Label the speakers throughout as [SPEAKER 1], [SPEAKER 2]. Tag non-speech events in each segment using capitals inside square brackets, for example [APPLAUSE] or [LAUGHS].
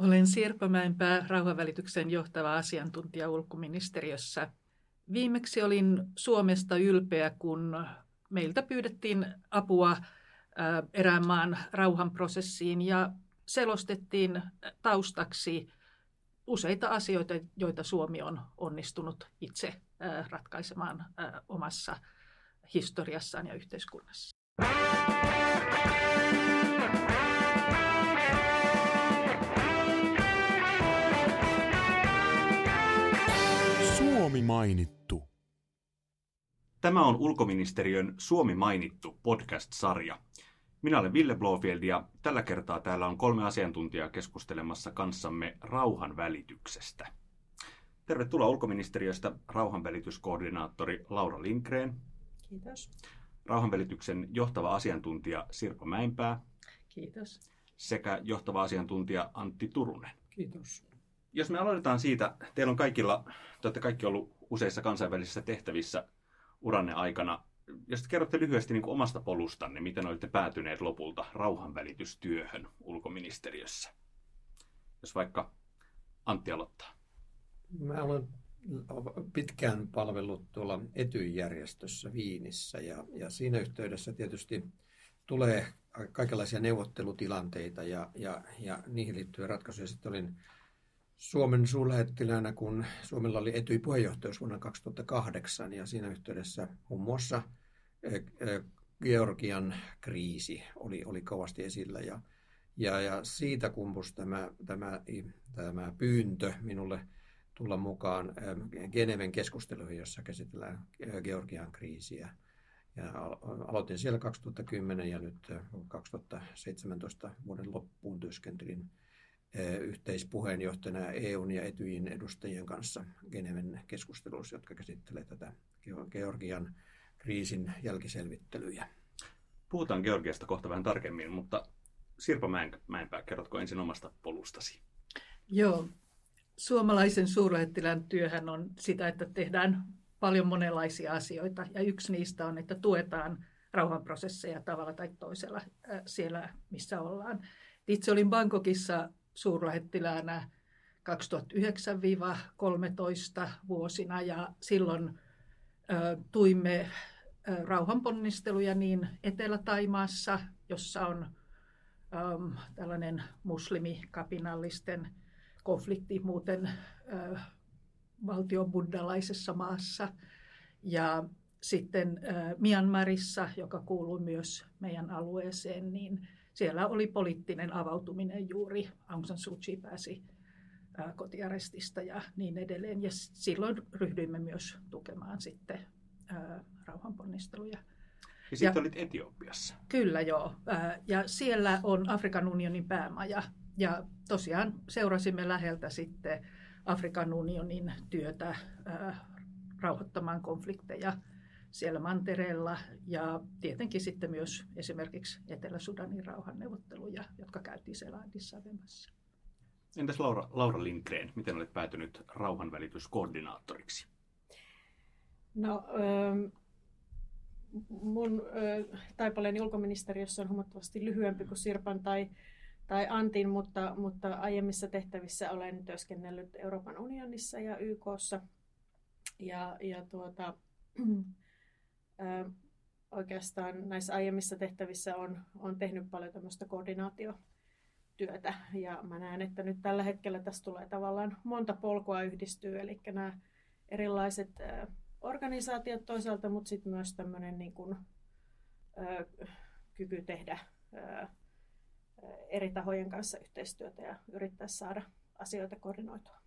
[SPEAKER 1] Olen Sirpa Mäenpää, rauhanvälityksen johtava asiantuntija ulkoministeriössä. Viimeksi olin Suomesta ylpeä, kun meiltä pyydettiin apua erään maan rauhanprosessiin ja selostettiin taustaksi useita asioita, joita Suomi on onnistunut itse ratkaisemaan omassa historiassaan ja yhteiskunnassa.
[SPEAKER 2] Suomi mainittu. Tämä on ulkoministeriön Suomi mainittu podcast-sarja. Minä olen Ville Blofield ja tällä kertaa täällä on kolme asiantuntijaa keskustelemassa kanssamme rauhan välityksestä. Tervetuloa ulkoministeriöstä rauhanvälityskoordinaattori Laura Lindgren.
[SPEAKER 3] Kiitos.
[SPEAKER 2] Rauhanvälityksen johtava asiantuntija Sirpa Mäinpää.
[SPEAKER 3] Kiitos.
[SPEAKER 2] Sekä johtava asiantuntija Antti Turunen.
[SPEAKER 4] Kiitos.
[SPEAKER 2] Jos me aloitetaan siitä, teillä on kaikilla, te olette kaikki ollut useissa kansainvälisissä tehtävissä uranne aikana. Jos te kerrotte lyhyesti niin kuin omasta polustanne, miten olette päätyneet lopulta rauhanvälitystyöhön ulkoministeriössä. Jos vaikka Antti aloittaa.
[SPEAKER 4] Mä olen pitkään palvellut tuolla Etyjärjestössä Viinissä ja, ja siinä yhteydessä tietysti tulee kaikenlaisia neuvottelutilanteita ja, ja, ja niihin liittyviä ratkaisuja. Sitten olin Suomen suurlähettiläänä, kun Suomella oli etyi puheenjohtajuus vuonna 2008 ja siinä yhteydessä muun muassa Georgian kriisi oli, oli kovasti esillä ja, ja, ja siitä kumpus tämä, tämä, tämä pyyntö minulle tulla mukaan Geneven keskusteluihin, jossa käsitellään Georgian kriisiä. Ja aloitin siellä 2010 ja nyt 2017 vuoden loppuun työskentelin yhteispuheenjohtajana EUn ja Etyjin edustajien kanssa Geneven keskusteluissa, jotka käsittelevät tätä Georgian kriisin jälkiselvittelyjä.
[SPEAKER 2] Puhutaan Georgiasta kohta vähän tarkemmin, mutta Sirpa Mäenpää, kerrotko ensin omasta polustasi?
[SPEAKER 1] Joo, suomalaisen suurlähettilän työhän on sitä, että tehdään paljon monenlaisia asioita ja yksi niistä on, että tuetaan rauhanprosesseja tavalla tai toisella siellä, missä ollaan. Itse olin Bangkokissa suurlähettiläänä 2009-13 vuosina. Ja silloin tuimme rauhanponnisteluja niin Etelä-Taimaassa, jossa on tällainen muslimikapinallisten konflikti muuten ö, valtion buddhalaisessa maassa. Ja sitten Myanmarissa, joka kuuluu myös meidän alueeseen, niin siellä oli poliittinen avautuminen juuri. Aung San Suu Kyi pääsi kotiarestista ja niin edelleen. Ja silloin ryhdyimme myös tukemaan sitten rauhanponnisteluja.
[SPEAKER 2] Ja sitten olit Etiopiassa.
[SPEAKER 1] Kyllä joo. Ja siellä on Afrikan unionin päämaja. Ja tosiaan seurasimme läheltä sitten Afrikan unionin työtä rauhoittamaan konflikteja siellä mantereella ja tietenkin sitten myös esimerkiksi Etelä-Sudanin rauhanneuvotteluja, jotka käytiin siellä Addis Abebassa.
[SPEAKER 2] Entäs Laura, Laura Lindgren, miten olet päätynyt rauhanvälityskoordinaattoriksi?
[SPEAKER 3] No, mun taipaleeni ulkoministeriössä on huomattavasti lyhyempi kuin Sirpan tai, tai Antin, mutta, mutta aiemmissa tehtävissä olen työskennellyt Euroopan unionissa ja YKssa. Ja, ja tuota, [CLEARS THROAT] oikeastaan näissä aiemmissa tehtävissä on, on tehnyt paljon tämmöistä koordinaatiotyötä. Ja mä näen, että nyt tällä hetkellä tässä tulee tavallaan monta polkua yhdistyy, eli nämä erilaiset organisaatiot toisaalta, mutta sitten myös tämmöinen niin kuin, ö, kyky tehdä ö, eri tahojen kanssa yhteistyötä ja yrittää saada asioita koordinoitua.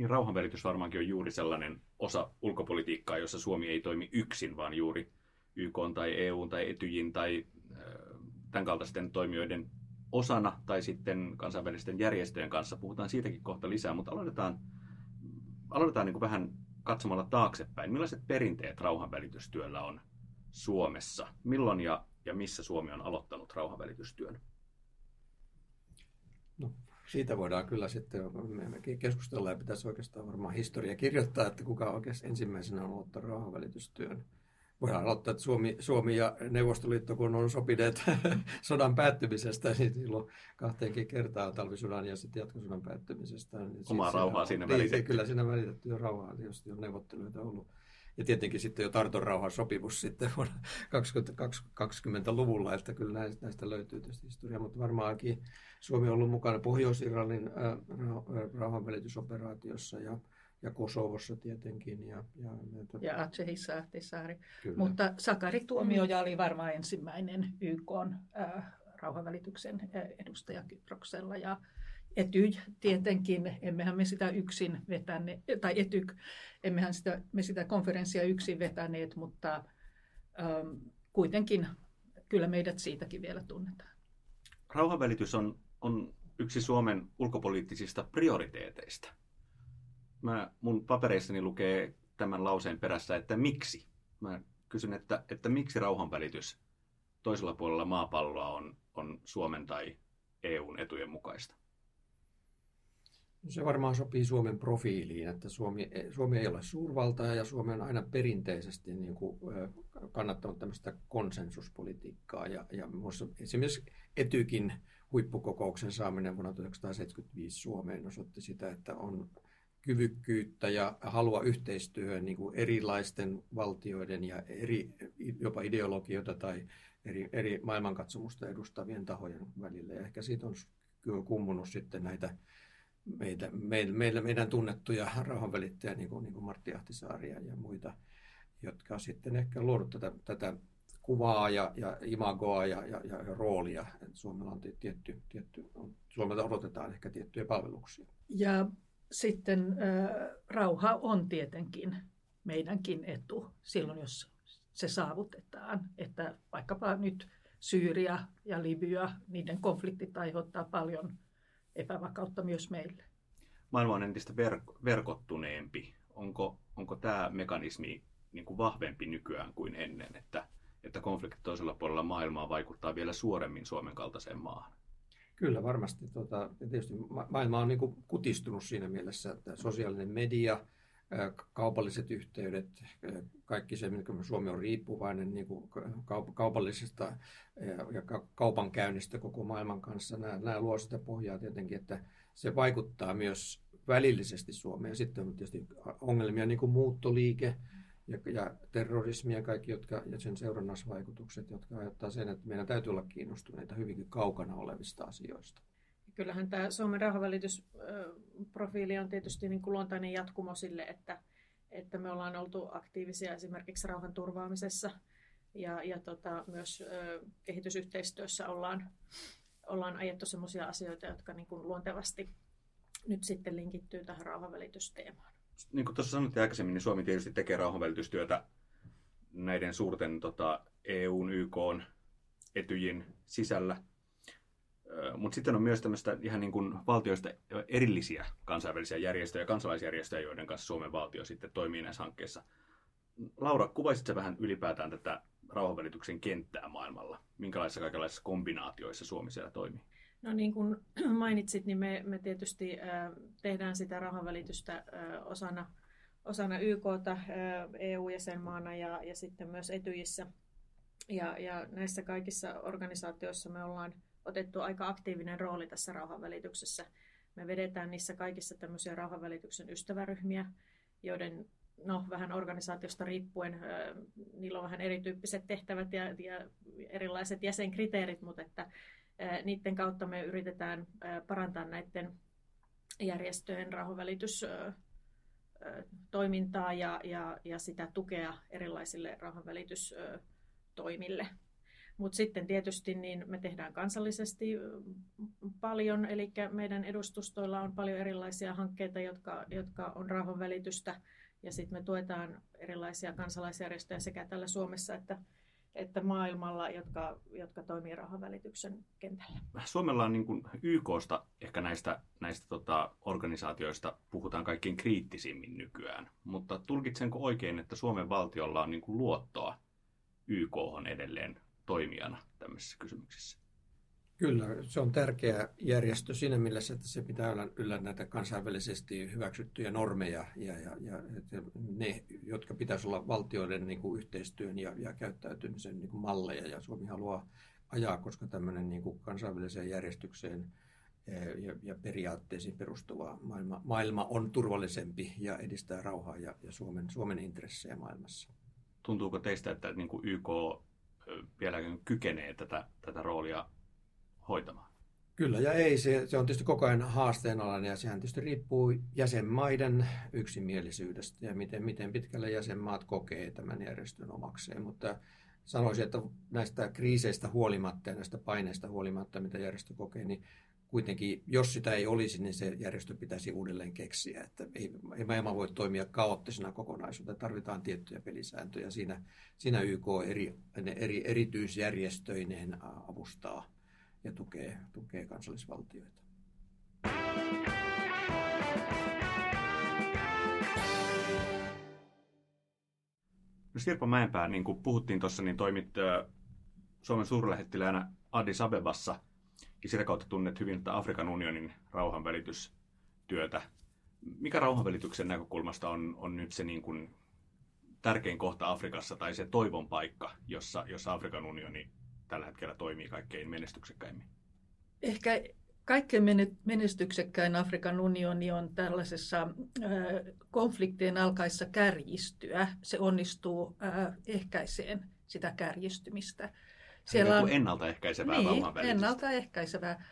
[SPEAKER 2] Niin rauhanvälitys varmaankin on juuri sellainen osa ulkopolitiikkaa, jossa Suomi ei toimi yksin, vaan juuri YK tai EU tai Etyjin tai tämän kaltaisten toimijoiden osana tai sitten kansainvälisten järjestöjen kanssa. Puhutaan siitäkin kohta lisää, mutta aloitetaan, aloitetaan niin kuin vähän katsomalla taaksepäin. Millaiset perinteet rauhanvälitystyöllä on Suomessa? Milloin ja, ja missä Suomi on aloittanut rauhanvälitystyön?
[SPEAKER 4] No, siitä voidaan kyllä sitten keskustella ja pitäisi oikeastaan varmaan historia kirjoittaa, että kuka oikeastaan ensimmäisenä on aloittanut rauhanvälitystyön. voidaan aloittaa, että Suomi, Suomi ja Neuvostoliitto, kun on sopineet [LAUGHS] sodan päättymisestä, niin silloin kahteenkin kertaan talvisodan ja sitten jatkosodan päättymisestä. Niin
[SPEAKER 2] Omaa rauhaa siinä
[SPEAKER 4] niin,
[SPEAKER 2] välitetty.
[SPEAKER 4] Kyllä siinä välitetty jo rauhaa, tietysti on neuvotteluita ollut. Ja tietenkin sitten jo Tarton rauhan sopimus sitten vuonna 2020-luvulla, että kyllä näistä, näistä löytyy tietysti historia, mutta varmaankin Suomi on ollut mukana Pohjois-Irlannin rauhanvälitysoperaatiossa ja ja Kosovossa tietenkin. Ja,
[SPEAKER 1] ja, ja Atsehissa, Ahtisaari. Mutta Sakari Tuomioja oli varmaan ensimmäinen YK äh, rauhanvälityksen edustaja Kyproksella. Ja Etyj tietenkin, emmehän me sitä yksin vetäneet, tai Etyk, emmehän sitä, me sitä konferenssia yksin vetäneet, mutta ähm, kuitenkin kyllä meidät siitäkin vielä tunnetaan.
[SPEAKER 2] Rauhanvälitys on, on yksi Suomen ulkopoliittisista prioriteeteista mä, mun papereissani lukee tämän lauseen perässä, että miksi. Mä kysyn, että, että miksi rauhanvälitys toisella puolella maapalloa on, on Suomen tai EUn etujen mukaista?
[SPEAKER 4] Se varmaan sopii Suomen profiiliin, että Suomi, Suomi ei ole suurvalta ja Suomi on aina perinteisesti niin kuin, kannattanut tämmöistä konsensuspolitiikkaa. Ja, ja esimerkiksi Etykin huippukokouksen saaminen vuonna 1975 Suomeen osoitti sitä, että on kyvykkyyttä ja halua yhteistyöhön niin kuin erilaisten valtioiden ja eri, jopa ideologioita tai eri, eri maailmankatsomusta edustavien tahojen välillä. Ja ehkä siitä on kummunut sitten näitä meitä, meillä, meillä, meidän tunnettuja rauhanvälittäjiä, niin kuin, niin kuin Martti Ahtisaaria ja muita, jotka sitten ehkä luonut tätä, tätä kuvaa ja, ja imagoa ja, ja, ja, ja roolia. että Suomella on tietty, tietty on, Suomelta odotetaan ehkä tiettyjä palveluksia.
[SPEAKER 1] Ja sitten äh, rauha on tietenkin meidänkin etu silloin, jos se saavutetaan. Että vaikkapa nyt Syyria ja Libya, niiden konfliktit aiheuttaa paljon epävakautta myös meille.
[SPEAKER 2] Maailma on entistä verk- verkottuneempi. Onko, onko tämä mekanismi niin kuin vahvempi nykyään kuin ennen, että, että konfliktit toisella puolella maailmaa vaikuttaa vielä suoremmin Suomen kaltaiseen maahan?
[SPEAKER 4] Kyllä varmasti. Tota, tietysti maailma on niin kuin kutistunut siinä mielessä, että sosiaalinen media, kaupalliset yhteydet, kaikki se, minkä Suomi on riippuvainen niin kuin kaupallisesta ja kaupankäynnistä koko maailman kanssa, nämä, nämä luo sitä pohjaa tietenkin, että se vaikuttaa myös välillisesti Suomeen. Sitten on tietysti ongelmia niin kuin muuttoliike, ja, ja terrorismi ja kaikki jotka, ja sen seurannasvaikutukset, jotka aiheuttavat sen, että meidän täytyy olla kiinnostuneita hyvinkin kaukana olevista asioista.
[SPEAKER 3] Kyllähän tämä Suomen rauhanvälitysprofiili on tietysti niin kuin luontainen jatkumo sille, että, että me ollaan oltu aktiivisia esimerkiksi rauhan turvaamisessa ja, ja tota, myös ö, kehitysyhteistyössä ollaan, ollaan ajettu sellaisia asioita, jotka niin kuin luontevasti nyt sitten linkittyy tähän rauhanvälitysteemaan
[SPEAKER 2] niin kuin tuossa sanottiin aikaisemmin, niin Suomi tietysti tekee rauhanvälitystyötä näiden suurten tota, EUn, YK, Etyjin sisällä. Mutta sitten on myös tämmöistä ihan niin kuin valtioista erillisiä kansainvälisiä järjestöjä, kansalaisjärjestöjä, joiden kanssa Suomen valtio sitten toimii näissä hankkeissa. Laura, kuvaisitko vähän ylipäätään tätä rauhanvälityksen kenttää maailmalla? Minkälaisissa kaikenlaisissa kombinaatioissa Suomi siellä toimii?
[SPEAKER 3] No niin kuin [CLEARS THROAT] mainitsit, niin me, me tietysti tehdään sitä rahanvälitystä äh, osana, osana YKta EU-jäsenmaana ja, ja sitten myös Etyjissä. Ja, ja näissä kaikissa organisaatioissa me ollaan otettu aika aktiivinen rooli tässä rauhanvälityksessä. Me vedetään niissä kaikissa tämmöisiä rauhanvälityksen ystäväryhmiä, joiden no, vähän organisaatiosta riippuen, niillä on vähän erityyppiset tehtävät ja, ja erilaiset jäsenkriteerit, mutta että niiden kautta me yritetään parantaa näiden järjestöjen rahanvälitystoimintaa ja, ja, ja sitä tukea erilaisille rahanvälitystoimille. Mutta sitten tietysti niin me tehdään kansallisesti paljon, eli meidän edustustoilla on paljon erilaisia hankkeita, jotka, jotka on rauhanvälitystä, ja sitten me tuetaan erilaisia kansalaisjärjestöjä sekä täällä Suomessa että että maailmalla, jotka, jotka toimii rahavälityksen kentällä.
[SPEAKER 2] Suomella on niin kuin YKsta ehkä näistä, näistä tota, organisaatioista puhutaan kaikkein kriittisimmin nykyään, mutta tulkitsenko oikein, että Suomen valtiolla on niin kuin luottoa YK edelleen toimijana tämmöisissä kysymyksissä?
[SPEAKER 4] Kyllä, se on tärkeä järjestö siinä mielessä, että se pitää olla yllä näitä kansainvälisesti hyväksyttyjä normeja ja, ja, ja ne, jotka pitäisi olla valtioiden niin kuin yhteistyön ja, ja käyttäytymisen niin kuin malleja. Ja Suomi haluaa ajaa, koska tämmöinen niin kuin kansainväliseen järjestykseen eh, ja, ja periaatteisiin perustuva maailma, maailma on turvallisempi ja edistää rauhaa ja, ja Suomen, Suomen intressejä maailmassa.
[SPEAKER 2] Tuntuuko teistä, että niin kuin YK vielä kykenee tätä, tätä roolia hoitamaan?
[SPEAKER 4] Kyllä ja ei. Se, se on tietysti koko ajan haasteenalainen ja sehän tietysti riippuu jäsenmaiden yksimielisyydestä ja miten, miten pitkälle jäsenmaat kokee tämän järjestön omakseen. Mutta sanoisin, että näistä kriiseistä huolimatta ja näistä paineista huolimatta, mitä järjestö kokee, niin kuitenkin, jos sitä ei olisi, niin se järjestö pitäisi uudelleen keksiä. Että ei, ei maailma voi toimia kaoottisena kokonaisuutena. Tarvitaan tiettyjä pelisääntöjä. Siinä, siinä YK eri, eri, erityisjärjestöineen avustaa ja tukee, tukee kansallisvaltioita.
[SPEAKER 2] No Sirpa Mäenpää, niin kuin puhuttiin tuossa, niin toimit Suomen suurlähettiläänä Addis Abebassa sitä kautta tunnet hyvin että Afrikan unionin rauhanvälitystyötä. Mikä rauhanvälityksen näkökulmasta on, on nyt se niin kuin tärkein kohta Afrikassa tai se toivon paikka, jossa, jossa Afrikan unioni tällä hetkellä toimii kaikkein menestyksekkäimmin?
[SPEAKER 1] Ehkä kaikkein menestyksekkäin Afrikan unioni on tällaisessa konfliktien alkaessa kärjistyä. Se onnistuu ehkäiseen sitä kärjistymistä.
[SPEAKER 2] Siellä on ennaltaehkäisevää
[SPEAKER 1] niin, ennaltaehkäisevää.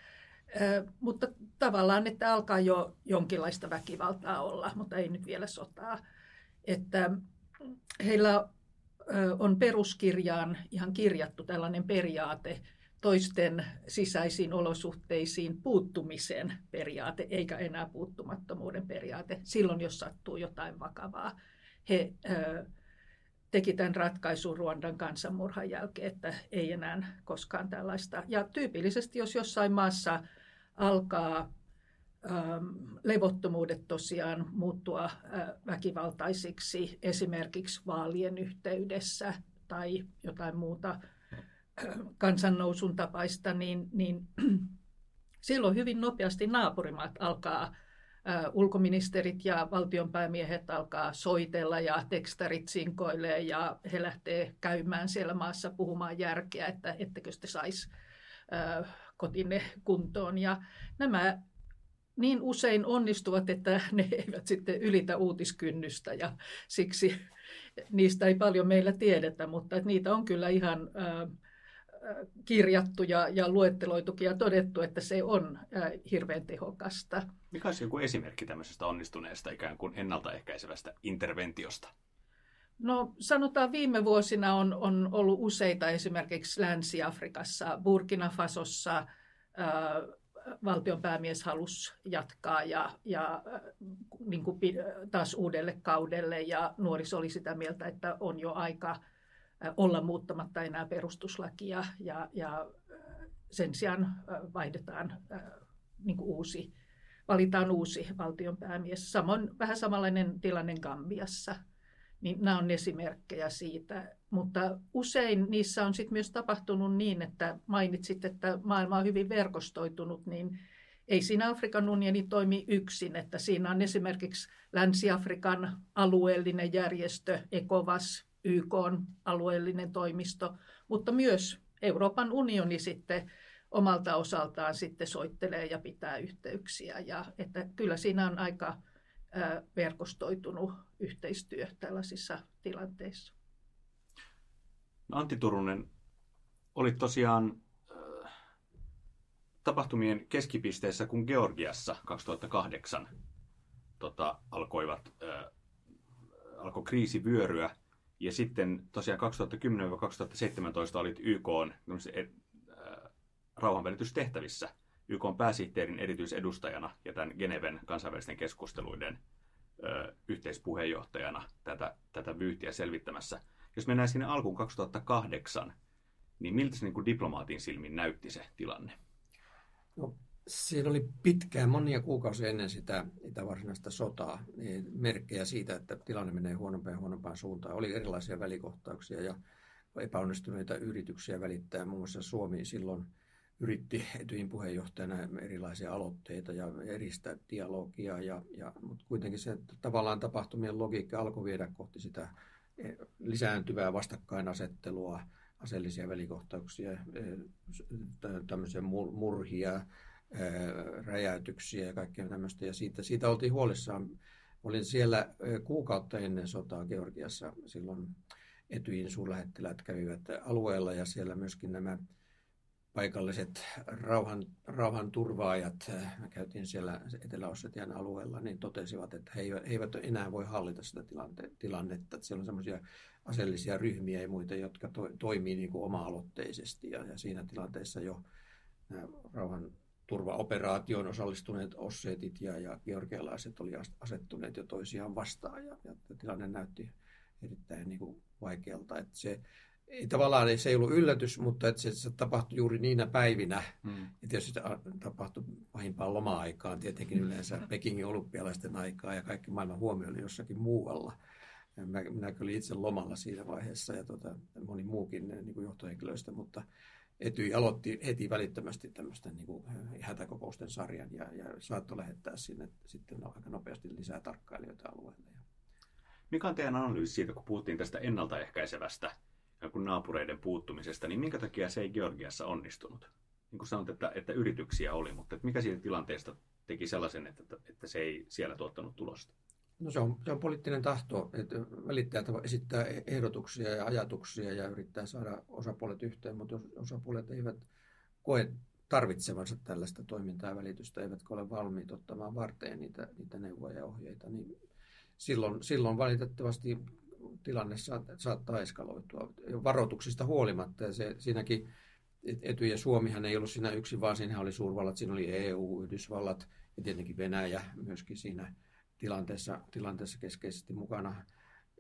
[SPEAKER 1] mutta tavallaan, että alkaa jo jonkinlaista väkivaltaa olla, mutta ei nyt vielä sotaa. Että heillä on peruskirjaan ihan kirjattu tällainen periaate, toisten sisäisiin olosuhteisiin puuttumisen periaate, eikä enää puuttumattomuuden periaate, silloin jos sattuu jotain vakavaa. He ö, teki tämän ratkaisun Ruandan kansanmurhan jälkeen, että ei enää koskaan tällaista. Ja tyypillisesti, jos jossain maassa alkaa levottomuudet tosiaan muuttua väkivaltaisiksi esimerkiksi vaalien yhteydessä tai jotain muuta kansannousun tapaista, niin, niin [CLEARS THROAT] silloin hyvin nopeasti naapurimaat alkaa, ulkoministerit ja valtionpäämiehet alkaa soitella ja tekstarit sinkoilee ja he lähtee käymään siellä maassa puhumaan järkeä, että ettekö te saisi kotinne kuntoon. Ja nämä niin usein onnistuvat, että ne eivät sitten ylitä uutiskynnystä ja siksi niistä ei paljon meillä tiedetä, mutta että niitä on kyllä ihan kirjattu ja, ja luetteloitukin ja todettu, että se on hirveän tehokasta.
[SPEAKER 2] Mikä olisi joku esimerkki tämmöisestä onnistuneesta ikään kuin ennaltaehkäisevästä interventiosta?
[SPEAKER 1] No sanotaan viime vuosina on, on ollut useita esimerkiksi Länsi-Afrikassa, Burkina Fasossa, valtion päämies halusi jatkaa ja, ja niin kuin taas uudelle kaudelle ja nuoriso oli sitä mieltä, että on jo aika olla muuttamatta enää perustuslakia ja, ja sen sijaan vaihdetaan niin kuin uusi, valitaan uusi valtion päämies. Samoin vähän samanlainen tilanne Gambiassa – niin nämä on esimerkkejä siitä. Mutta usein niissä on sitten myös tapahtunut niin, että mainitsit, että maailma on hyvin verkostoitunut, niin ei siinä Afrikan unioni toimi yksin, että siinä on esimerkiksi Länsi-Afrikan alueellinen järjestö, ECOWAS, YK on alueellinen toimisto, mutta myös Euroopan unioni sitten omalta osaltaan sitten soittelee ja pitää yhteyksiä. Ja että kyllä siinä on aika verkostoitunut yhteistyö tällaisissa tilanteissa.
[SPEAKER 2] No Antti Turunen, oli tosiaan tapahtumien keskipisteessä, kun Georgiassa 2008 tota, alkoivat, äh, alkoi kriisi vyöryä. Ja sitten tosiaan 2010-2017 olit YK on, äh, rauhanvälitystehtävissä – YK on pääsihteerin erityisedustajana ja tämän Geneven kansainvälisten keskusteluiden ö, yhteispuheenjohtajana tätä, tätä vyyhtiä selvittämässä. Jos mennään sinne alkuun 2008, niin miltä se niin kuin diplomaatin silmin näytti se tilanne?
[SPEAKER 4] No, siinä oli pitkään, monia kuukausia ennen sitä, sitä varsinaista sotaa, niin merkkejä siitä, että tilanne menee huonompaan ja huonompaan suuntaan. Oli erilaisia välikohtauksia ja epäonnistuneita yrityksiä välittää. Muun muassa Suomi silloin yritti Etyin puheenjohtajana erilaisia aloitteita ja eristä dialogia, ja, ja, mutta kuitenkin se tavallaan tapahtumien logiikka alkoi viedä kohti sitä e, lisääntyvää vastakkainasettelua, aseellisia välikohtauksia, e, tämmöisiä murhia, räjäytyksiä ja kaikkea tämmöistä. Ja siitä, siitä oltiin huolissaan. Olin siellä kuukautta ennen sotaa Georgiassa. Silloin Etyin suurlähettiläät kävivät alueella ja siellä myöskin nämä paikalliset rauhan, rauhan turvaajat, käytiin siellä Etelä-Ossetian alueella, niin totesivat, että he eivät enää voi hallita sitä tilannetta. Että siellä on semmoisia aseellisia ryhmiä ja muita, jotka to, toimii niin kuin oma-aloitteisesti. Ja, ja siinä tilanteessa jo nämä rauhan turvaoperaatioon osallistuneet osseetit ja, ja georgialaiset oli asettuneet jo toisiaan vastaan ja, ja tilanne näytti erittäin niin kuin vaikealta. Että se, ei, tavallaan se ei ollut yllätys, mutta että se, se tapahtui juuri niinä päivinä. Mm. Ja tietysti se tapahtui pahimpaan loma-aikaan, tietenkin yleensä [LAUGHS] Pekingin olympialaisten aikaa ja kaikki maailman huomio oli jossakin muualla. Mä, minä olin itse lomalla siinä vaiheessa ja tota, moni muukin niin kuin johtohenkilöistä, mutta Etyi aloitti heti välittömästi tämmöisten niin kuin hätäkokousten sarjan ja, ja saattoi lähettää sinne sitten aika nopeasti lisää tarkkailijoita alueelle.
[SPEAKER 2] Mikä on teidän analyysi siitä, kun puhuttiin tästä ennaltaehkäisevästä kuin naapureiden puuttumisesta, niin minkä takia se ei Georgiassa onnistunut? Niin kuin sanot, että, että yrityksiä oli, mutta että mikä siitä tilanteesta teki sellaisen, että, että se ei siellä tuottanut tulosta?
[SPEAKER 4] No se on, se on poliittinen tahto, että välittäjät esittää ehdotuksia ja ajatuksia ja yrittää saada osapuolet yhteen, mutta jos osapuolet eivät koe tarvitsevansa tällaista toimintaa ja välitystä, eivätkä ole valmiit ottamaan varteen niitä, niitä neuvoja ja ohjeita, niin silloin, silloin valitettavasti tilanne saattaa eskaloitua varoituksista huolimatta. Ja se, siinäkin Ety ja Suomihan ei ollut siinä yksin, vaan siinä oli suurvallat, siinä oli EU, Yhdysvallat ja tietenkin Venäjä myöskin siinä tilanteessa, tilanteessa keskeisesti mukana.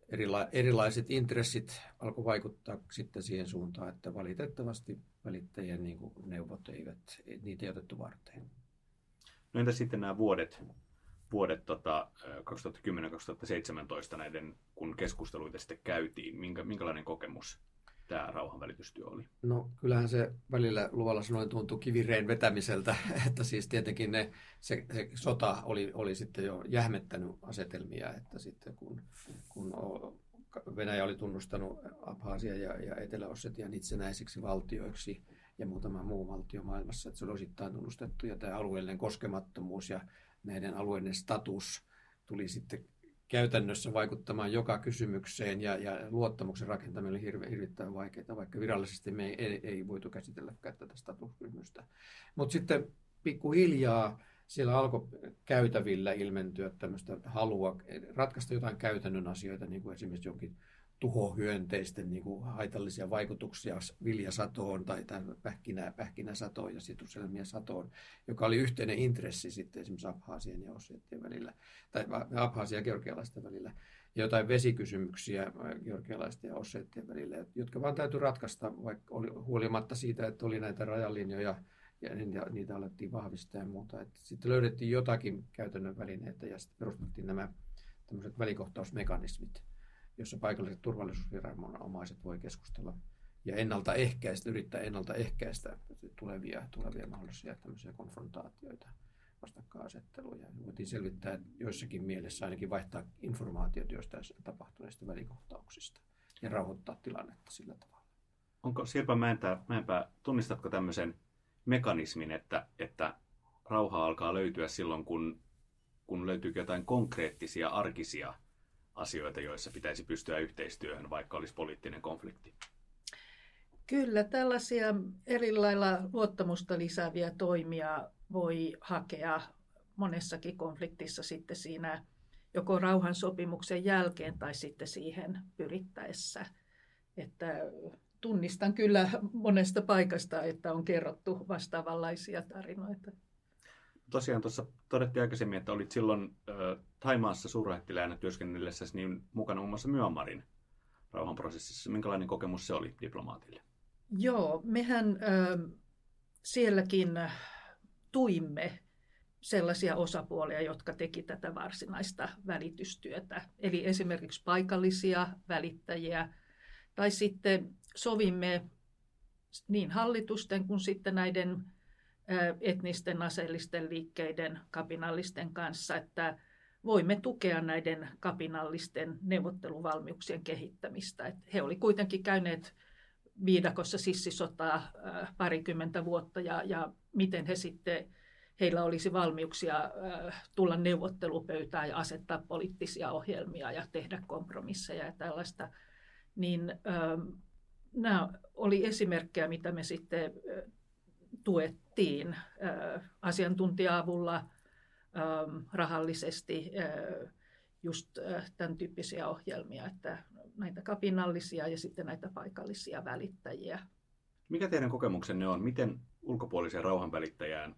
[SPEAKER 4] Erila, erilaiset intressit alkoi vaikuttaa sitten siihen suuntaan, että valitettavasti välittäjien niin kuin neuvot eivät, niitä ei otettu varteen.
[SPEAKER 2] No entä sitten nämä vuodet, vuodet tota, 2010-2017 näiden, kun keskusteluita sitten käytiin, minkä, minkälainen kokemus tämä rauhanvälitystyö oli?
[SPEAKER 4] No kyllähän se välillä luvalla sanoen tuntui kivireen vetämiseltä, [LAUGHS] että siis tietenkin ne, se, se sota oli, oli sitten jo jähmettänyt asetelmia, että sitten kun, kun Venäjä oli tunnustanut Abhaasia ja, ja Etelä-Ossetian itsenäisiksi valtioiksi ja muutama muu valtio maailmassa, että se oli osittain tunnustettu ja tämä alueellinen koskemattomuus ja näiden alueiden status tuli sitten käytännössä vaikuttamaan joka kysymykseen ja, ja luottamuksen rakentaminen oli hirve, hirvittävän vaikeaa, vaikka virallisesti me ei, ei, ei voitu käsitelläkään tätä statuskysymystä. Mutta sitten pikkuhiljaa siellä alkoi käytävillä ilmentyä tämmöistä halua ratkaista jotain käytännön asioita, niin kuin esimerkiksi jonkin tuhohyönteisten niin kuin haitallisia vaikutuksia viljasatoon tai pähkinä, pähkinäsatoon ja situselmien satoon, joka oli yhteinen intressi sitten esimerkiksi Abhaasien ja Ossetien välillä, tai Abhaasien ja georgialaisten välillä, ja jotain vesikysymyksiä georgialaisten ja Ossetien välillä, jotka vaan täytyy ratkaista, vaikka oli huolimatta siitä, että oli näitä rajalinjoja, ja niitä alettiin vahvistaa ja muuta. Sitten löydettiin jotakin käytännön välineitä ja sitten perustettiin nämä tämmöiset välikohtausmekanismit, jossa paikalliset turvallisuusviranomaiset voi keskustella ja ennaltaehkäistä, yrittää ennaltaehkäistä tulevia, tulevia mahdollisia tämmöisiä konfrontaatioita, vastakkainasetteluja. Voitiin selvittää joissakin mielessä ainakin vaihtaa informaatiot joistain tapahtuneista välikohtauksista ja rauhoittaa tilannetta sillä tavalla.
[SPEAKER 2] Onko Sirpa Mäenpää, Mäenpää tunnistatko tämmöisen mekanismin, että, että rauha alkaa löytyä silloin, kun, kun löytyy jotain konkreettisia arkisia asioita, joissa pitäisi pystyä yhteistyöhön, vaikka olisi poliittinen konflikti?
[SPEAKER 1] Kyllä, tällaisia eri lailla luottamusta lisääviä toimia voi hakea monessakin konfliktissa sitten siinä joko rauhansopimuksen jälkeen tai sitten siihen pyrittäessä. Että tunnistan kyllä monesta paikasta, että on kerrottu vastaavanlaisia tarinoita.
[SPEAKER 2] Tosiaan tuossa todettiin aikaisemmin, että olit silloin Taimaassa suurlähettiläänä työskennellessä niin mukana muun muassa Myanmarin rauhanprosessissa. Minkälainen kokemus se oli diplomaatille?
[SPEAKER 1] Joo, mehän äh, sielläkin tuimme sellaisia osapuolia, jotka teki tätä varsinaista välitystyötä. Eli esimerkiksi paikallisia välittäjiä tai sitten sovimme niin hallitusten kuin sitten näiden etnisten aseellisten liikkeiden kapinallisten kanssa, että voimme tukea näiden kapinallisten neuvotteluvalmiuksien kehittämistä. Että he olivat kuitenkin käyneet viidakossa sissisotaa parikymmentä vuotta ja, ja miten he sitten, heillä olisi valmiuksia tulla neuvottelupöytään ja asettaa poliittisia ohjelmia ja tehdä kompromisseja ja tällaista, niin nämä oli esimerkkejä, mitä me sitten tuettiin asiantuntija-avulla, rahallisesti just tämän tyyppisiä ohjelmia, että näitä kapinallisia ja sitten näitä paikallisia välittäjiä.
[SPEAKER 2] Mikä teidän kokemuksenne on? Miten ulkopuoliseen rauhanvälittäjään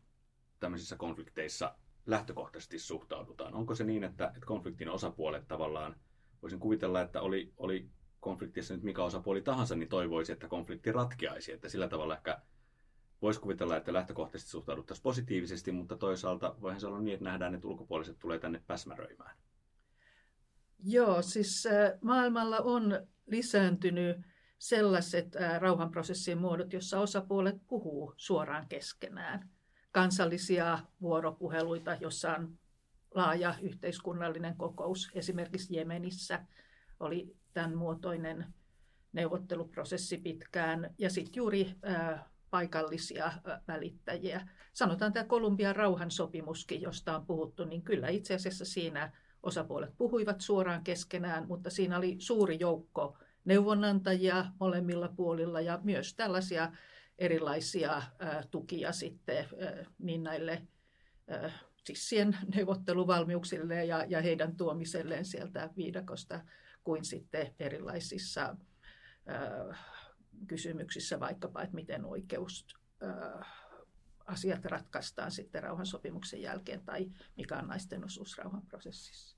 [SPEAKER 2] tämmöisissä konflikteissa lähtökohtaisesti suhtaudutaan? Onko se niin, että, että konfliktin osapuolet tavallaan, voisin kuvitella, että oli, oli konfliktissa nyt mikä osapuoli tahansa, niin toivoisi, että konflikti ratkeaisi, että sillä tavalla ehkä voisi kuvitella, että lähtökohtaisesti suhtauduttaisiin positiivisesti, mutta toisaalta voihan se olla niin, että nähdään, että ulkopuoliset tulee tänne päsmäröimään.
[SPEAKER 1] Joo, siis maailmalla on lisääntynyt sellaiset rauhanprosessien muodot, jossa osapuolet puhuu suoraan keskenään. Kansallisia vuoropuheluita, jossa on laaja yhteiskunnallinen kokous. Esimerkiksi Jemenissä oli tämän muotoinen neuvotteluprosessi pitkään. Ja sitten juuri paikallisia välittäjiä. Sanotaan tämä Kolumbian rauhansopimuskin, josta on puhuttu, niin kyllä itse asiassa siinä osapuolet puhuivat suoraan keskenään, mutta siinä oli suuri joukko neuvonantajia molemmilla puolilla ja myös tällaisia erilaisia tukia sitten niin näille sissien neuvotteluvalmiuksille ja, heidän tuomiselleen sieltä viidakosta kuin sitten erilaisissa kysymyksissä vaikkapa, että miten oikeus asiat ratkaistaan sitten rauhansopimuksen jälkeen tai mikä on naisten osuus rauhanprosessissa.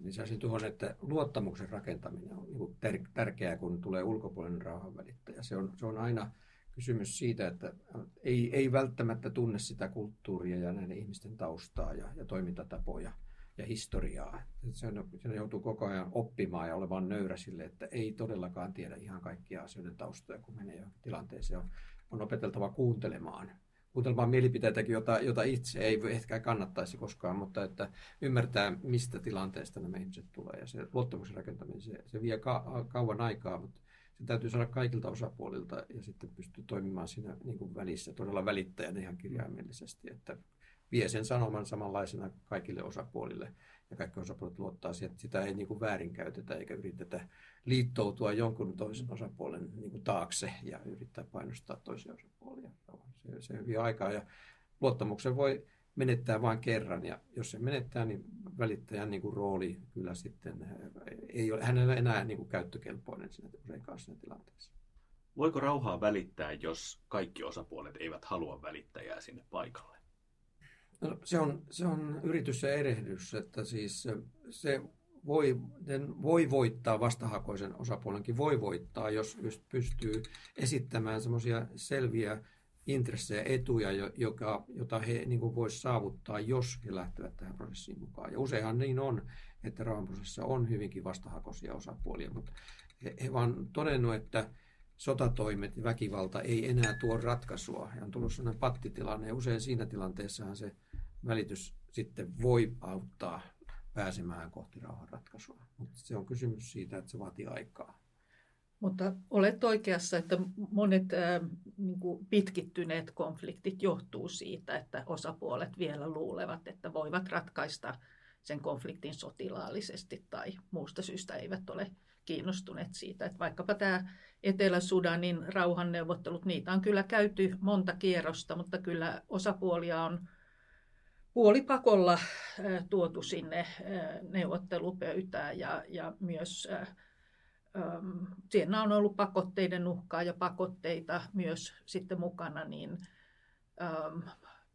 [SPEAKER 4] Lisäisin tuohon, että luottamuksen rakentaminen on niin tärkeää, kun tulee ulkopuolinen rauhanvälittäjä. Se on, se on aina kysymys siitä, että ei, ei välttämättä tunne sitä kulttuuria ja näiden ihmisten taustaa ja, ja toimintatapoja – ja historiaa. Sen, sen joutuu koko ajan oppimaan ja olemaan nöyrä sille, että ei todellakaan tiedä ihan kaikkia asioiden taustoja, kun menee jo tilanteeseen. On, on opeteltava kuuntelemaan. Kuuntelemaan mielipiteitäkin, jota, jota itse ei ehkä kannattaisi koskaan, mutta että ymmärtää, mistä tilanteesta nämä ihmiset tulee. Ja se luottamuksen rakentaminen, se, se vie ka- kauan aikaa, mutta se täytyy saada kaikilta osapuolilta ja sitten pystyy toimimaan siinä niin kuin välissä, todella välittäjänä ihan kirjaimellisesti, että vie sen sanoman samanlaisena kaikille osapuolille. Ja kaikki osapuolet luottaa siihen, että sitä ei niin kuin väärinkäytetä eikä yritetä liittoutua jonkun toisen osapuolen niin kuin taakse ja yrittää painostaa toisia osapuolia. Se, se vie aikaa ja luottamuksen voi menettää vain kerran ja jos se menettää, niin välittäjän niin kuin rooli kyllä sitten ei ole hänellä enää niin kuin käyttökelpoinen siinä useinkaan siinä tilanteessa.
[SPEAKER 2] Voiko rauhaa välittää, jos kaikki osapuolet eivät halua välittäjää sinne paikalle?
[SPEAKER 4] No, se, on, se on yritys ja erehdys, että siis se voi, voi voittaa vastahakoisen osapuolenkin, voi voittaa, jos pystyy esittämään semmoisia selviä intressejä, etuja, joka, jota he niin voisivat saavuttaa, jos he lähtevät tähän prosessiin mukaan. Ja useinhan niin on, että rauhanprosessissa on hyvinkin vastahakoisia osapuolia, mutta he, he vaan todennut, että sotatoimet ja väkivalta ei enää tuo ratkaisua. Ja on tullut sellainen pattitilanne ja usein siinä tilanteessahan se välitys sitten voi auttaa pääsemään kohti rauhanratkaisua. Mutta se on kysymys siitä, että se vaatii aikaa.
[SPEAKER 1] Mutta olet oikeassa, että monet niin kuin pitkittyneet konfliktit johtuu siitä, että osapuolet vielä luulevat, että voivat ratkaista sen konfliktin sotilaallisesti tai muusta syystä eivät ole kiinnostuneet siitä. Että vaikkapa tämä Etelä-Sudanin rauhanneuvottelut, niitä on kyllä käyty monta kierrosta, mutta kyllä osapuolia on puolipakolla tuotu sinne neuvottelupöytään ja, ja myös siinä on ollut pakotteiden uhkaa ja pakotteita myös sitten mukana, niin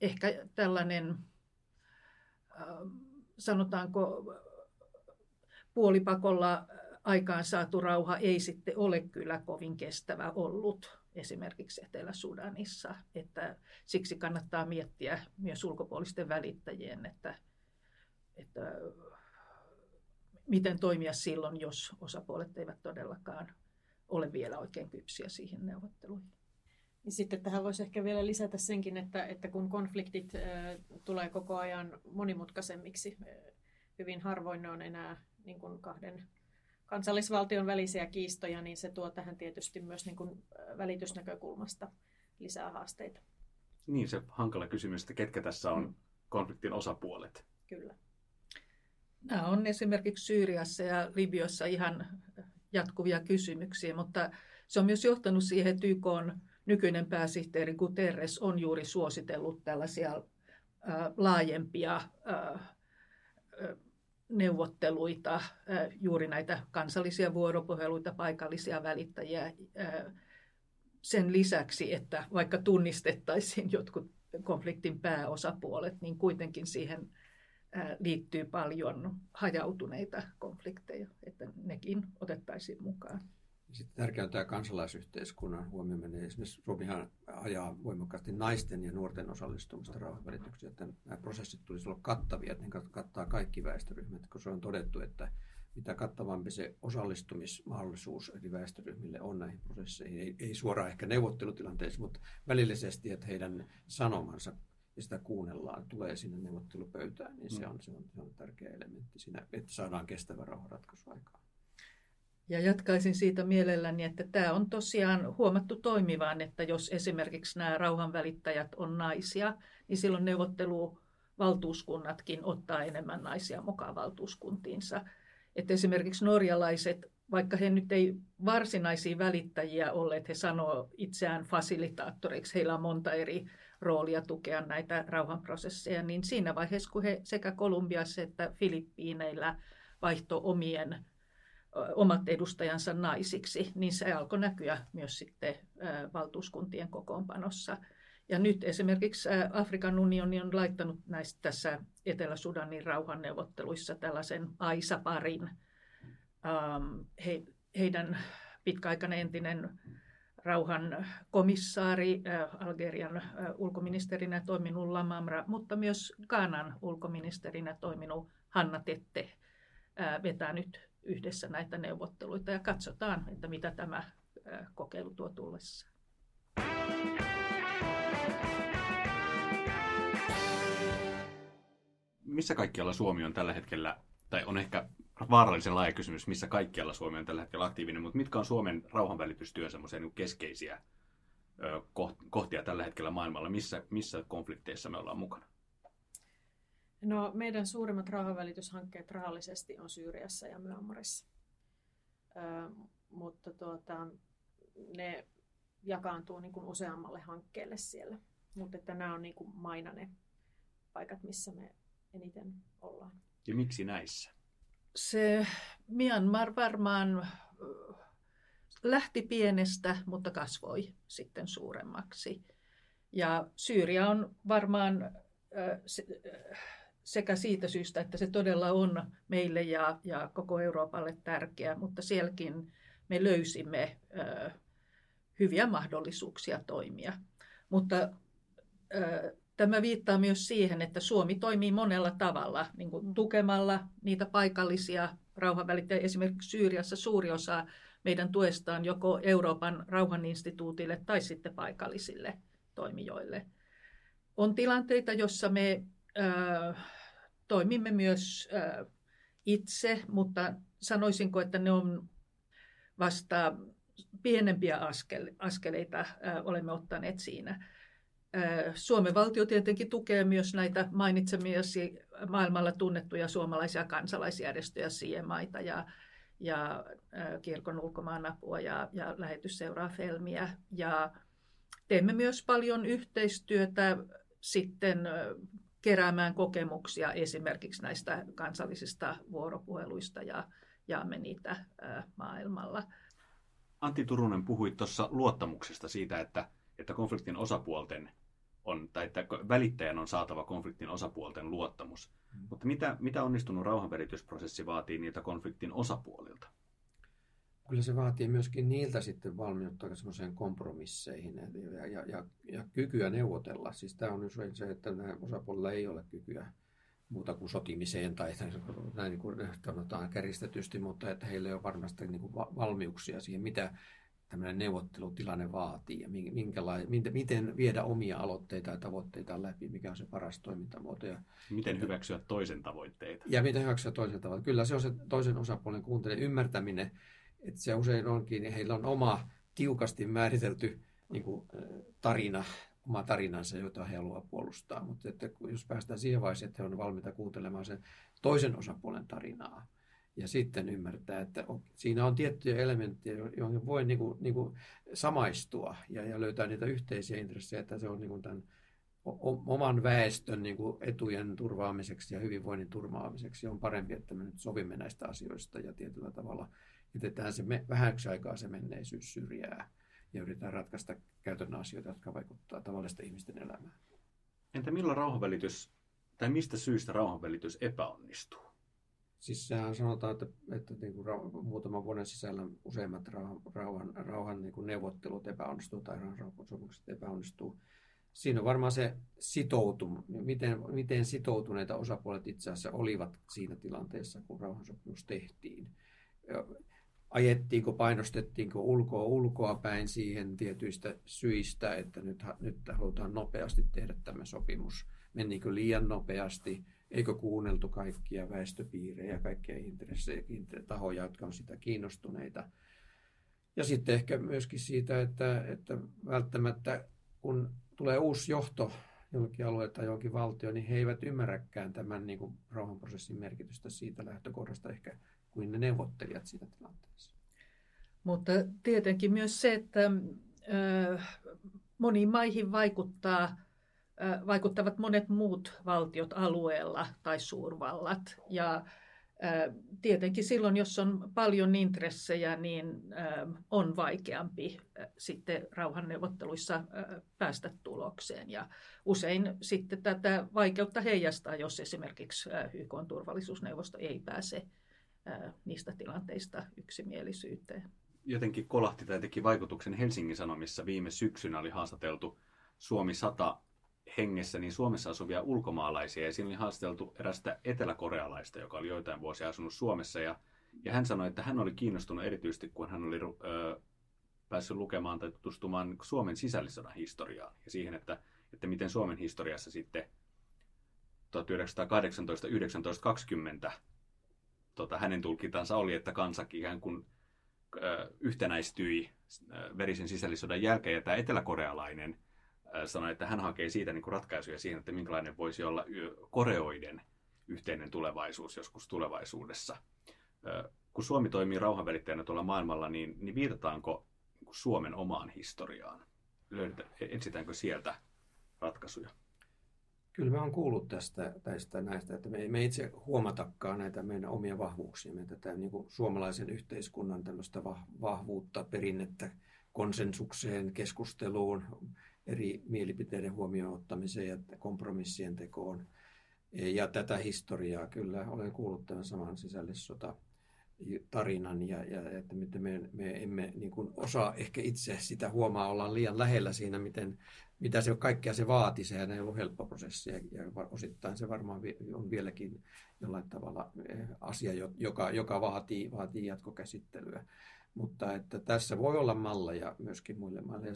[SPEAKER 1] ehkä tällainen, sanotaanko, puolipakolla aikaan saatu rauha ei sitten ole kyllä kovin kestävä ollut esimerkiksi Etelä-Sudanissa. Että siksi kannattaa miettiä myös ulkopuolisten välittäjien, että, että miten toimia silloin, jos osapuolet eivät todellakaan ole vielä oikein kypsiä siihen neuvotteluihin.
[SPEAKER 3] Sitten tähän voisi ehkä vielä lisätä senkin, että, että kun konfliktit tulee koko ajan monimutkaisemmiksi, hyvin harvoin ne on enää niin kuin kahden kansallisvaltion välisiä kiistoja, niin se tuo tähän tietysti myös niin kuin välitysnäkökulmasta lisää haasteita.
[SPEAKER 2] Niin, se hankala kysymys, että ketkä tässä on mm. konfliktin osapuolet.
[SPEAKER 3] Kyllä.
[SPEAKER 1] Nämä on esimerkiksi Syyriassa ja Libyassa ihan jatkuvia kysymyksiä, mutta se on myös johtanut siihen, että YK on nykyinen pääsihteeri Guterres on juuri suositellut tällaisia laajempia neuvotteluita, juuri näitä kansallisia vuoropuheluita, paikallisia välittäjiä sen lisäksi, että vaikka tunnistettaisiin jotkut konfliktin pääosapuolet, niin kuitenkin siihen liittyy paljon hajautuneita konflikteja, että nekin otettaisiin mukaan.
[SPEAKER 4] Sitten tärkeää on tämä kansalaisyhteiskunnan huomioiminen. Esimerkiksi Suomihan ajaa voimakkaasti naisten ja nuorten osallistumista rauhanvälitykseen, että nämä prosessit tulisi olla kattavia, että ne kattaa kaikki väestöryhmät, koska se on todettu, että mitä kattavampi se osallistumismahdollisuus eri väestöryhmille on näihin prosesseihin, ei, ei suoraan ehkä neuvottelutilanteissa, mutta välillisesti, että heidän sanomansa ja sitä kuunnellaan, tulee sinne neuvottelupöytään, niin se mm. on, se on, se on tärkeä elementti siinä, että saadaan kestävä rauhanratkaisu aikaan.
[SPEAKER 1] Ja jatkaisin siitä mielelläni, että tämä on tosiaan huomattu toimivaan, että jos esimerkiksi nämä rauhanvälittäjät on naisia, niin silloin neuvotteluvaltuuskunnatkin ottaa enemmän naisia mukaan valtuuskuntiinsa. Että esimerkiksi norjalaiset, vaikka he nyt ei varsinaisia välittäjiä olleet, he sanoo itseään fasilitaattoreiksi, heillä on monta eri roolia tukea näitä rauhanprosesseja, niin siinä vaiheessa, kun he sekä Kolumbiassa että Filippiineillä vaihto omien omat edustajansa naisiksi, niin se alkoi näkyä myös sitten valtuuskuntien kokoonpanossa. Ja nyt esimerkiksi Afrikan unioni on laittanut näistä tässä Etelä-Sudanin rauhanneuvotteluissa tällaisen Aisa-parin. He, heidän pitkäaikainen entinen rauhan komissaari, Algerian ulkoministerinä toiminut Lamamra, mutta myös Ghanan ulkoministerinä toiminut Hanna Tette vetää nyt yhdessä näitä neuvotteluita ja katsotaan, että mitä tämä kokeilu tuo tullessa.
[SPEAKER 2] Missä kaikkialla Suomi on tällä hetkellä, tai on ehkä vaarallisen laaja kysymys, missä kaikkialla Suomi on tällä hetkellä aktiivinen, mutta mitkä on Suomen rauhanvälitystyön niin keskeisiä kohtia tällä hetkellä maailmalla, missä, missä konflikteissa me ollaan mukana?
[SPEAKER 3] No, meidän suurimmat rauhanvälityshankkeet rahallisesti on Syyriassa ja Myanmarissa. Ö, mutta tuota, ne jakaantuu niin kuin useammalle hankkeelle siellä. Mutta että nämä on niin kuin maina ne paikat, missä me eniten ollaan.
[SPEAKER 2] Ja miksi näissä?
[SPEAKER 1] Se Myanmar varmaan lähti pienestä, mutta kasvoi sitten suuremmaksi. Ja Syyria on varmaan sekä siitä syystä, että se todella on meille ja, ja koko Euroopalle tärkeä, mutta sielläkin me löysimme ö, hyviä mahdollisuuksia toimia. Mutta ö, tämä viittaa myös siihen, että Suomi toimii monella tavalla, niin kuin tukemalla niitä paikallisia rauhanvälittäjiä. Esimerkiksi Syyriassa suuri osa meidän tuestaan joko Euroopan rauhaninstituutille tai sitten paikallisille toimijoille. On tilanteita, jossa me toimimme myös itse, mutta sanoisinko, että ne on vasta pienempiä askeleita olemme ottaneet siinä. Suomen valtio tietenkin tukee myös näitä mainitsemiasi maailmalla tunnettuja suomalaisia kansalaisjärjestöjä, siemaita ja, ja kirkon ulkomaanapua ja, ja lähetysseuraa Felmiä. Ja teemme myös paljon yhteistyötä sitten keräämään kokemuksia esimerkiksi näistä kansallisista vuoropuheluista ja jaamme niitä maailmalla.
[SPEAKER 2] Antti Turunen puhui tuossa luottamuksesta siitä, että, että konfliktin osapuolten on, tai että välittäjän on saatava konfliktin osapuolten luottamus. Mm. Mutta mitä, mitä onnistunut rauhanvälitysprosessi vaatii niiltä konfliktin osapuolilta?
[SPEAKER 4] Kyllä se vaatii myöskin niiltä sitten valmiutta semmoiseen kompromisseihin ja, ja, ja, ja kykyä neuvotella. Siis tämä on usein se, että osapuolilla ei ole kykyä muuta kuin sotimiseen tai [LAUGHS] näin niin kuin sanotaan käristetysti, mutta että heillä on varmasti niin kuin valmiuksia siihen, mitä tämmöinen neuvottelutilanne vaatii ja miten, miten viedä omia aloitteita ja tavoitteita läpi, mikä on se paras toimintamuoto. Ja,
[SPEAKER 2] miten hyväksyä toisen tavoitteita.
[SPEAKER 4] Ja miten hyväksyä toisen tavoitteita. Kyllä se on se toisen osapuolen kuuntelen ymmärtäminen, että se usein onkin, niin heillä on oma tiukasti määritelty niin kuin, tarina, oma tarinansa, jota he haluavat puolustaa. Mutta että jos päästään siihen vaiheeseen, että he ovat valmiita kuuntelemaan sen toisen osapuolen tarinaa, ja sitten ymmärtää, että siinä on tiettyjä elementtejä, joihin voi niin kuin, niin kuin samaistua ja, ja löytää niitä yhteisiä intressejä, että se on niin kuin tämän oman väestön niin kuin etujen turvaamiseksi ja hyvinvoinnin turvaamiseksi on parempi, että me nyt sovimme näistä asioista ja tietyllä tavalla jätetään se me, vähäksi aikaa se menneisyys syrjää ja yritetään ratkaista käytännön asioita, jotka vaikuttavat tavallisten ihmisten elämään.
[SPEAKER 2] Entä milloin rauhanvälitys, tai mistä syystä rauhanvälitys epäonnistuu?
[SPEAKER 4] Siis sehän sanotaan, että, että niin kuin rau, muutaman vuoden sisällä useimmat rauhan, rauhan, rauhan niin kuin neuvottelut epäonnistuu tai rauhansopimukset epäonnistuu. Siinä on varmaan se sitoutum, miten, miten sitoutuneita osapuolet itse asiassa olivat siinä tilanteessa, kun rauhansopimus tehtiin. Ajettiinko, painostettiinko ulkoa ulkoa päin siihen tietyistä syistä, että nyt, nyt halutaan nopeasti tehdä tämä sopimus. Menikö liian nopeasti? eikö kuunneltu kaikkia väestöpiirejä, kaikkia intressejä, tahoja, jotka on sitä kiinnostuneita. Ja sitten ehkä myöskin siitä, että, että välttämättä kun tulee uusi johto jollekin alueelle tai johonkin valtio, niin he eivät ymmärräkään tämän niin kuin rauhanprosessin merkitystä siitä lähtökohdasta ehkä kuin ne neuvottelijat siinä tilanteessa.
[SPEAKER 1] Mutta tietenkin myös se, että moniin maihin vaikuttaa vaikuttavat monet muut valtiot alueella tai suurvallat. Ja tietenkin silloin, jos on paljon intressejä, niin on vaikeampi sitten rauhanneuvotteluissa päästä tulokseen. Ja usein sitten tätä vaikeutta heijastaa, jos esimerkiksi YK turvallisuusneuvosto ei pääse niistä tilanteista yksimielisyyteen.
[SPEAKER 2] Jotenkin kolahti tai teki vaikutuksen Helsingin Sanomissa. Viime syksynä oli haastateltu Suomi 100 hengessä niin Suomessa asuvia ulkomaalaisia. Ja siinä oli haasteltu erästä eteläkorealaista, joka oli joitain vuosia asunut Suomessa. Ja, ja hän sanoi, että hän oli kiinnostunut erityisesti, kun hän oli ö, päässyt lukemaan tai tutustumaan Suomen sisällissodan historiaan. Ja siihen, että, että miten Suomen historiassa sitten 1918, 19, 20 tota, hänen tulkintansa oli, että kansa ikään kuin ö, yhtenäistyi verisen sisällissodan jälkeen ja tämä eteläkorealainen sanoi, että hän hakee siitä niin kuin ratkaisuja siihen, että minkälainen voisi olla koreoiden yhteinen tulevaisuus joskus tulevaisuudessa. Kun Suomi toimii rauhanvälittäjänä tuolla maailmalla, niin, niin viitataanko Suomen omaan historiaan? Löydetä, etsitäänkö sieltä ratkaisuja?
[SPEAKER 4] Kyllä mä oon kuullut tästä, tästä näistä, että me, me itse huomatakaan näitä meidän omia vahvuuksia, tätä niin kuin suomalaisen yhteiskunnan tämmöistä vahvuutta, perinnettä konsensukseen, keskusteluun, eri mielipiteiden huomioon ottamiseen ja kompromissien tekoon. Ja tätä historiaa kyllä olen kuullut tämän saman sisällissota tarinan ja, ja että miten me, me emme niin kuin osaa ehkä itse sitä huomaa, ollaan liian lähellä siinä, miten, mitä se kaikkea se vaati. Sehän ei ollut helppo prosessi ja, ja osittain se varmaan on vieläkin jollain tavalla eh, asia, joka, joka vaatii, vaatii jatkokäsittelyä. Mutta että tässä voi olla malleja myöskin muille maille. Ja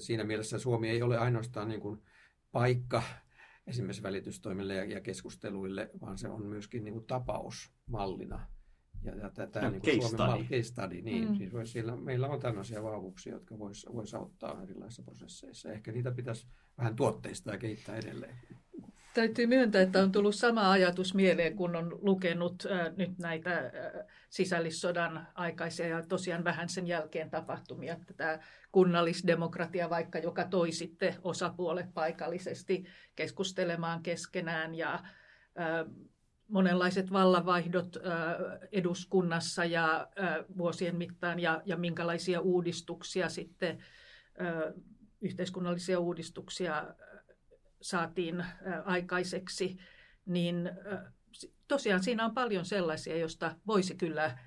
[SPEAKER 4] siinä mielessä Suomi ei ole ainoastaan niin kuin paikka esimerkiksi välitystoimille ja, keskusteluille, vaan se on myöskin niin kuin tapaus mallina. Ja, ja tämä no, niin
[SPEAKER 2] case, Suomen study. Mal,
[SPEAKER 4] case study. Niin, mm. siis siellä, meillä on tämmöisiä vahvuuksia, jotka voisi vois auttaa erilaisissa prosesseissa. Ehkä niitä pitäisi vähän tuotteista ja kehittää edelleen.
[SPEAKER 1] Täytyy myöntää, että on tullut sama ajatus mieleen, kun on lukenut äh, nyt näitä äh, sisällissodan aikaisia ja tosiaan vähän sen jälkeen tapahtumia. Että tämä kunnallisdemokratia vaikka, joka toi sitten osapuolet paikallisesti keskustelemaan keskenään ja äh, monenlaiset vallanvaihdot eduskunnassa ja vuosien mittaan ja, ja minkälaisia uudistuksia sitten, yhteiskunnallisia uudistuksia saatiin aikaiseksi, niin tosiaan siinä on paljon sellaisia, joista voisi kyllä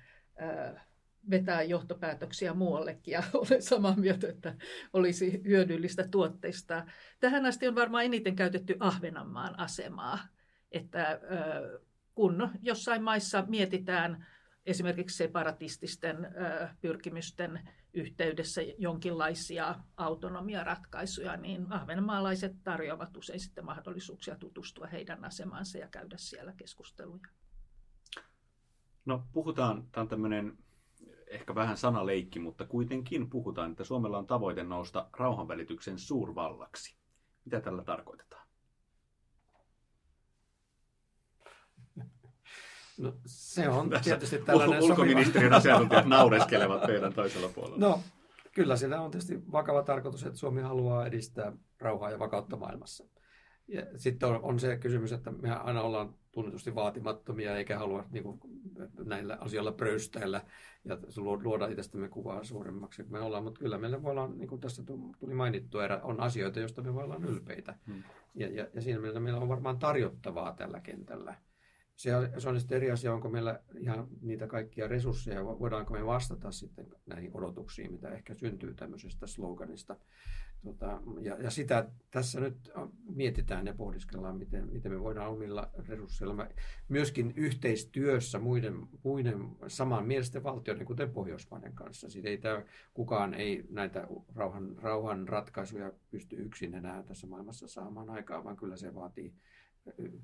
[SPEAKER 1] vetää johtopäätöksiä muuallekin ja [LAUGHS] olen samaa mieltä, että olisi hyödyllistä tuotteista. Tähän asti on varmaan eniten käytetty Ahvenanmaan asemaa, että kun jossain maissa mietitään esimerkiksi separatististen pyrkimysten yhteydessä jonkinlaisia autonomiaratkaisuja, niin ahvenmaalaiset tarjoavat usein sitten mahdollisuuksia tutustua heidän asemansa ja käydä siellä keskusteluja.
[SPEAKER 2] No puhutaan, tämä on tämmöinen ehkä vähän sanaleikki, mutta kuitenkin puhutaan, että Suomella on tavoite nousta rauhanvälityksen suurvallaksi. Mitä tällä tarkoitetaan?
[SPEAKER 4] No, se on Tässä tietysti tällainen
[SPEAKER 2] Ulkoministeriön sopiva... asiantuntijat naureskelevat teidän toisella puolella.
[SPEAKER 4] No, kyllä sillä on tietysti vakava tarkoitus, että Suomi haluaa edistää rauhaa ja vakautta maailmassa. Ja sitten on, on se kysymys, että me aina ollaan tunnetusti vaatimattomia eikä halua niin kuin, näillä asioilla pröystäillä ja luoda itsestämme kuvaa suuremmaksi kuin me ollaan. Mutta kyllä meillä voi olla, niin kuin tässä tuli mainittu, on asioita, joista me voidaan olla ylpeitä. Hmm. Ja, ja, ja siinä mielessä meillä on varmaan tarjottavaa tällä kentällä se on, se on sitten eri asia, onko meillä ihan niitä kaikkia resursseja, voidaanko me vastata sitten näihin odotuksiin, mitä ehkä syntyy tämmöisestä sloganista. Tota, ja, ja sitä tässä nyt mietitään ja pohdiskellaan, miten, miten me voidaan omilla resursseilla, myöskin yhteistyössä muiden, muiden samanmielisten valtioiden, kuten Pohjoismaiden kanssa. Siitä ei tämä, kukaan ei näitä rauhan, rauhan ratkaisuja pysty yksin enää tässä maailmassa saamaan aikaan, vaan kyllä se vaatii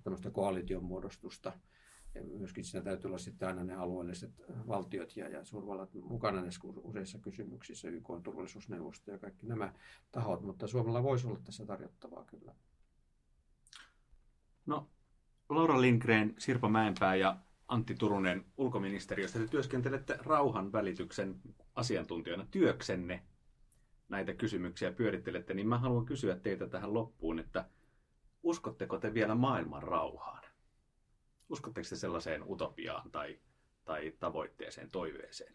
[SPEAKER 4] tämmöistä koalition muodostusta. Ja myöskin siinä täytyy olla sitten aina ne alueelliset valtiot ja, ja suurvallat mukana näissä useissa kysymyksissä, YK on turvallisuusneuvosto ja kaikki nämä tahot, mutta Suomella voisi olla tässä tarjottavaa kyllä.
[SPEAKER 2] No, Laura Lindgren, Sirpa Mäenpää ja Antti Turunen ulkoministeriöstä. Te työskentelette rauhan välityksen asiantuntijana työksenne näitä kysymyksiä pyörittelette, niin mä haluan kysyä teitä tähän loppuun, että – uskotteko te vielä maailman rauhaan? Uskotteko te sellaiseen utopiaan tai, tai tavoitteeseen, toiveeseen?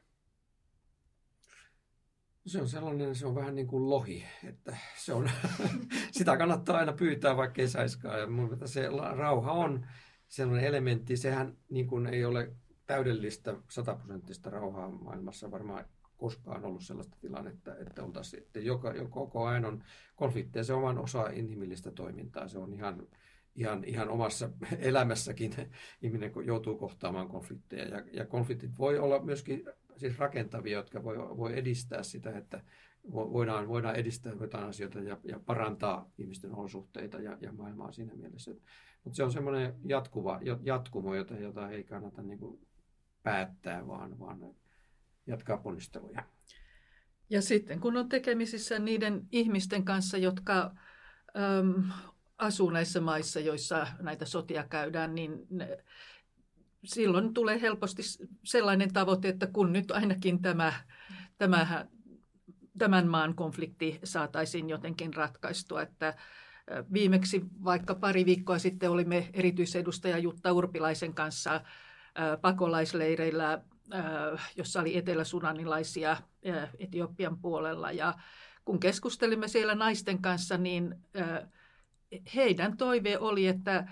[SPEAKER 4] Se on sellainen, se on vähän niin kuin lohi, että se on, [LAUGHS] sitä kannattaa aina pyytää, vaikka ei saiskaan. Ja mun se rauha on sellainen elementti, sehän niin kuin ei ole täydellistä sataprosenttista rauhaa maailmassa varmaan koskaan ollut sellaista tilannetta, että oltaisiin, että joka, joka, koko ajan on konflikteja, se on osa inhimillistä toimintaa, se on ihan, ihan, ihan omassa [LAUGHS] elämässäkin ihminen joutuu kohtaamaan konflikteja ja, ja konfliktit voi olla myöskin siis rakentavia, jotka voi, voi edistää sitä, että voidaan, voidaan edistää jotain asioita ja, ja parantaa ihmisten olosuhteita ja, ja maailmaa siinä mielessä. Mutta se on semmoinen jatkuva, jatkumo, jota, jota ei kannata niin kuin päättää, vaan, vaan jatkaa ponnisteluja.
[SPEAKER 1] Ja sitten kun on tekemisissä niiden ihmisten kanssa, jotka äm, asuu näissä maissa, joissa näitä sotia käydään, niin ne, silloin tulee helposti sellainen tavoite, että kun nyt ainakin tämä, tämä, tämän maan konflikti saataisiin jotenkin ratkaistua, että Viimeksi vaikka pari viikkoa sitten olimme erityisedustaja Jutta Urpilaisen kanssa pakolaisleireillä jossa oli eteläsunanilaisia äh, Etiopian puolella. Ja kun keskustelimme siellä naisten kanssa, niin äh, heidän toive oli, että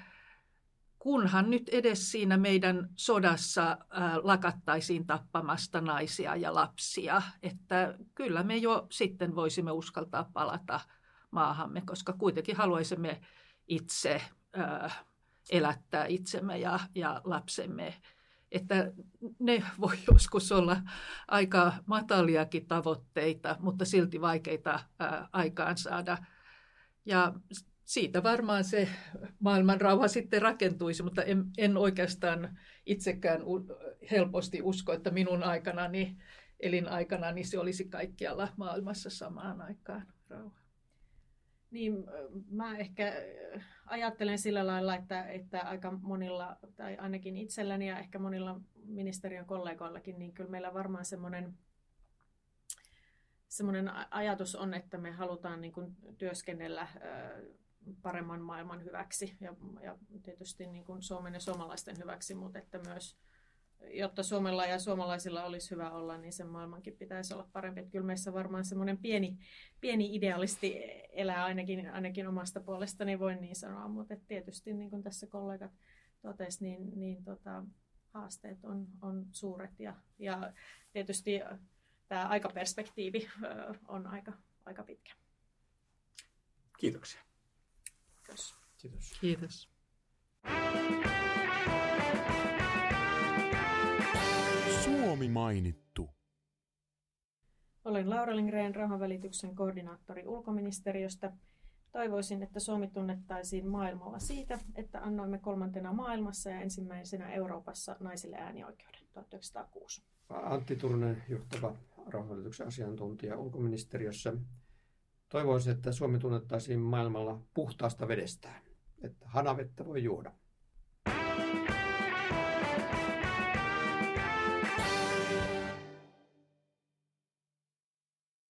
[SPEAKER 1] kunhan nyt edes siinä meidän sodassa lakattaisiin tappamasta naisia ja lapsia, että kyllä me jo sitten voisimme uskaltaa palata maahamme, koska kuitenkin haluaisimme itse elättää itsemme ja, ja lapsemme että ne voi [LAUGHS] joskus olla aika mataliakin tavoitteita, mutta silti vaikeita ää, aikaansaada. Ja siitä varmaan se maailman rauha sitten rakentuisi, mutta en, en oikeastaan itsekään helposti usko, että minun aikanani, elinaikanani se olisi kaikkialla maailmassa samaan aikaan rauha.
[SPEAKER 3] Niin, mä ehkä ajattelen sillä lailla, että, että aika monilla, tai ainakin itselläni ja ehkä monilla ministeriön kollegoillakin, niin kyllä meillä varmaan semmoinen semmoinen ajatus on, että me halutaan niin kuin työskennellä paremman maailman hyväksi ja, ja tietysti niin kuin Suomen ja suomalaisten hyväksi, mutta että myös jotta Suomella ja suomalaisilla olisi hyvä olla, niin sen maailmankin pitäisi olla parempi. Että kyllä meissä varmaan semmoinen pieni, pieni idealisti elää ainakin, ainakin omasta puolestani, voin niin sanoa. Mutta tietysti niin kuin tässä kollegat totesivat, niin, niin tota, haasteet on, on suuret ja, ja tietysti tämä aikaperspektiivi on aika, aika pitkä.
[SPEAKER 2] Kiitoksia.
[SPEAKER 1] Kiitos. Kiitos. Kiitos.
[SPEAKER 5] Mainittu.
[SPEAKER 3] Olen Laura Lindgren, rauhanvälityksen koordinaattori ulkoministeriöstä. Toivoisin, että Suomi tunnettaisiin maailmalla siitä, että annoimme kolmantena maailmassa ja ensimmäisenä Euroopassa naisille äänioikeuden 1906.
[SPEAKER 4] Antti Turunen, johtava rauhanvälityksen asiantuntija ulkoministeriössä. Toivoisin, että Suomi tunnettaisiin maailmalla puhtaasta vedestään, että hanavettä voi juoda.